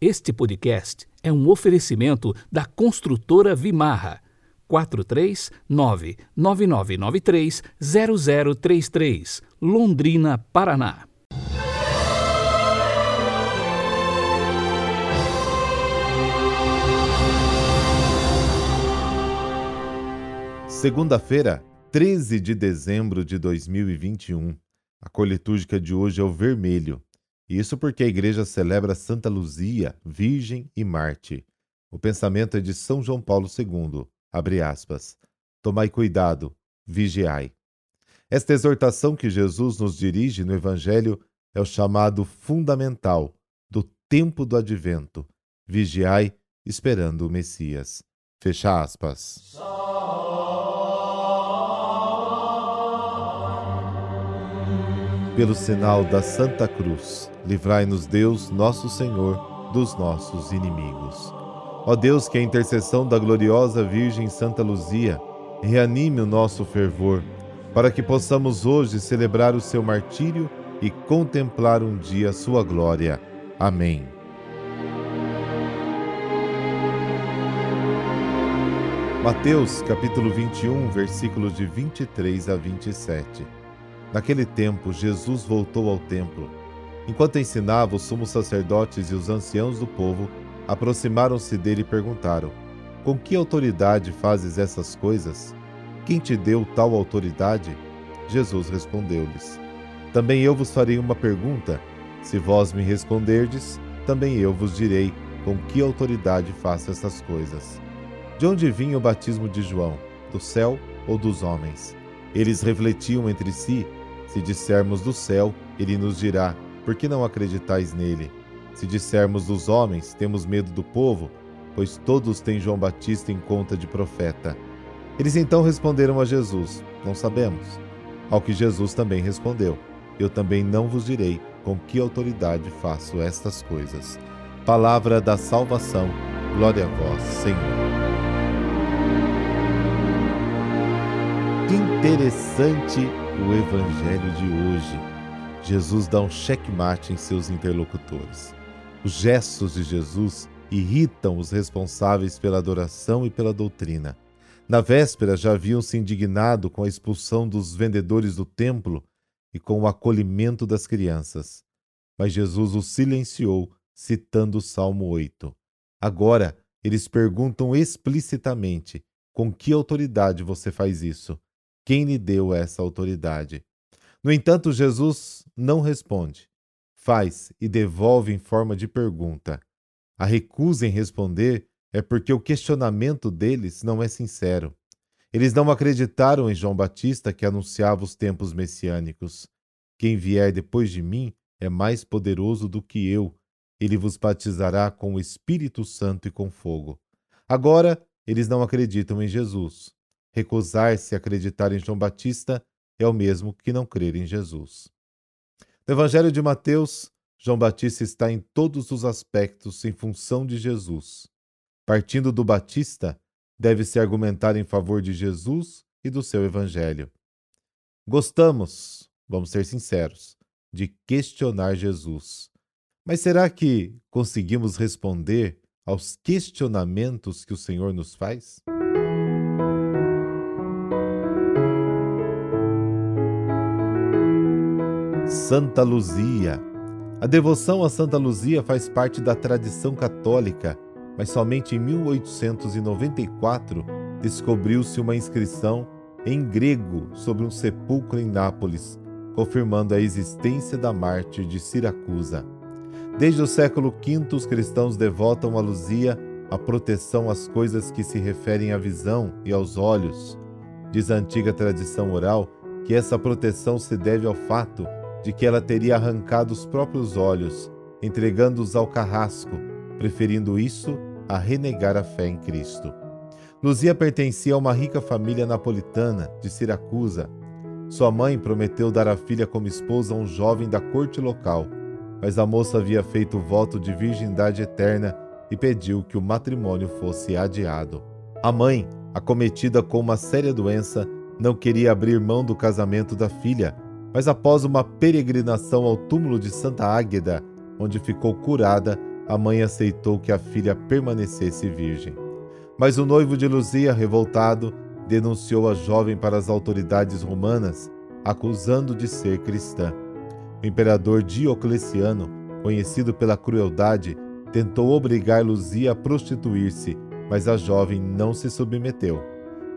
Este podcast é um oferecimento da construtora Vimarra. 439-9993-0033, Londrina, Paraná. Segunda-feira, 13 de dezembro de 2021. A cor litúrgica de hoje é o vermelho. Isso porque a igreja celebra Santa Luzia, Virgem e Marte. O pensamento é de São João Paulo II. Abre aspas. Tomai cuidado, vigiai. Esta exortação que Jesus nos dirige no Evangelho é o chamado fundamental do tempo do advento. Vigiai, esperando o Messias. Fecha aspas. Pelo sinal da Santa Cruz, livrai-nos Deus, nosso Senhor, dos nossos inimigos. Ó Deus, que a intercessão da gloriosa Virgem Santa Luzia reanime o nosso fervor, para que possamos hoje celebrar o seu martírio e contemplar um dia a sua glória. Amém. Mateus capítulo 21, versículos de 23 a 27. Naquele tempo, Jesus voltou ao templo. Enquanto ensinava, os sumos sacerdotes e os anciãos do povo aproximaram-se dele e perguntaram: Com que autoridade fazes essas coisas? Quem te deu tal autoridade? Jesus respondeu-lhes: Também eu vos farei uma pergunta. Se vós me responderdes, também eu vos direi com que autoridade faço essas coisas. De onde vinha o batismo de João? Do céu ou dos homens? Eles refletiam entre si se dissermos do céu, ele nos dirá: Por que não acreditais nele? Se dissermos dos homens, temos medo do povo, pois todos têm João Batista em conta de profeta. Eles então responderam a Jesus: Não sabemos. Ao que Jesus também respondeu: Eu também não vos direi com que autoridade faço estas coisas. Palavra da salvação. Glória a vós, Senhor. Interessante o evangelho de hoje. Jesus dá um checkmate em seus interlocutores. Os gestos de Jesus irritam os responsáveis pela adoração e pela doutrina. Na véspera já haviam se indignado com a expulsão dos vendedores do templo e com o acolhimento das crianças. Mas Jesus os silenciou, citando o Salmo 8. Agora, eles perguntam explicitamente: com que autoridade você faz isso? Quem lhe deu essa autoridade? No entanto, Jesus não responde. Faz e devolve em forma de pergunta. A recusa em responder é porque o questionamento deles não é sincero. Eles não acreditaram em João Batista que anunciava os tempos messiânicos. Quem vier depois de mim é mais poderoso do que eu. Ele vos batizará com o Espírito Santo e com fogo. Agora, eles não acreditam em Jesus. Recusar-se a acreditar em João Batista é o mesmo que não crer em Jesus. No Evangelho de Mateus, João Batista está em todos os aspectos em função de Jesus. Partindo do Batista, deve-se argumentar em favor de Jesus e do seu Evangelho. Gostamos, vamos ser sinceros, de questionar Jesus. Mas será que conseguimos responder aos questionamentos que o Senhor nos faz? Santa Luzia. A devoção a Santa Luzia faz parte da tradição católica, mas somente em 1894 descobriu-se uma inscrição em grego sobre um sepulcro em Nápoles, confirmando a existência da mártir de Siracusa. Desde o século V, os cristãos devotam a Luzia a proteção às coisas que se referem à visão e aos olhos. Diz a antiga tradição oral que essa proteção se deve ao fato de que ela teria arrancado os próprios olhos, entregando-os ao carrasco, preferindo isso a renegar a fé em Cristo. Luzia pertencia a uma rica família napolitana de Siracusa. Sua mãe prometeu dar a filha como esposa a um jovem da corte local, mas a moça havia feito voto de virgindade eterna e pediu que o matrimônio fosse adiado. A mãe, acometida com uma séria doença, não queria abrir mão do casamento da filha mas após uma peregrinação ao túmulo de Santa Águeda, onde ficou curada, a mãe aceitou que a filha permanecesse virgem. Mas o noivo de Luzia, revoltado, denunciou a jovem para as autoridades romanas, acusando de ser cristã. O imperador Diocleciano, conhecido pela crueldade, tentou obrigar Luzia a prostituir-se, mas a jovem não se submeteu.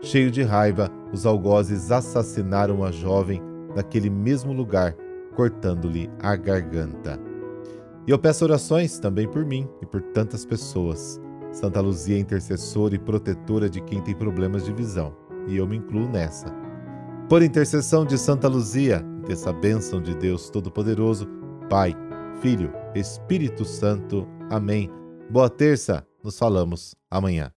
Cheio de raiva, os algozes assassinaram a jovem naquele mesmo lugar, cortando-lhe a garganta. E eu peço orações também por mim e por tantas pessoas. Santa Luzia é intercessora e protetora de quem tem problemas de visão, e eu me incluo nessa. Por intercessão de Santa Luzia, dessa bênção de Deus Todo-Poderoso, Pai, Filho, Espírito Santo. Amém. Boa terça, nos falamos amanhã.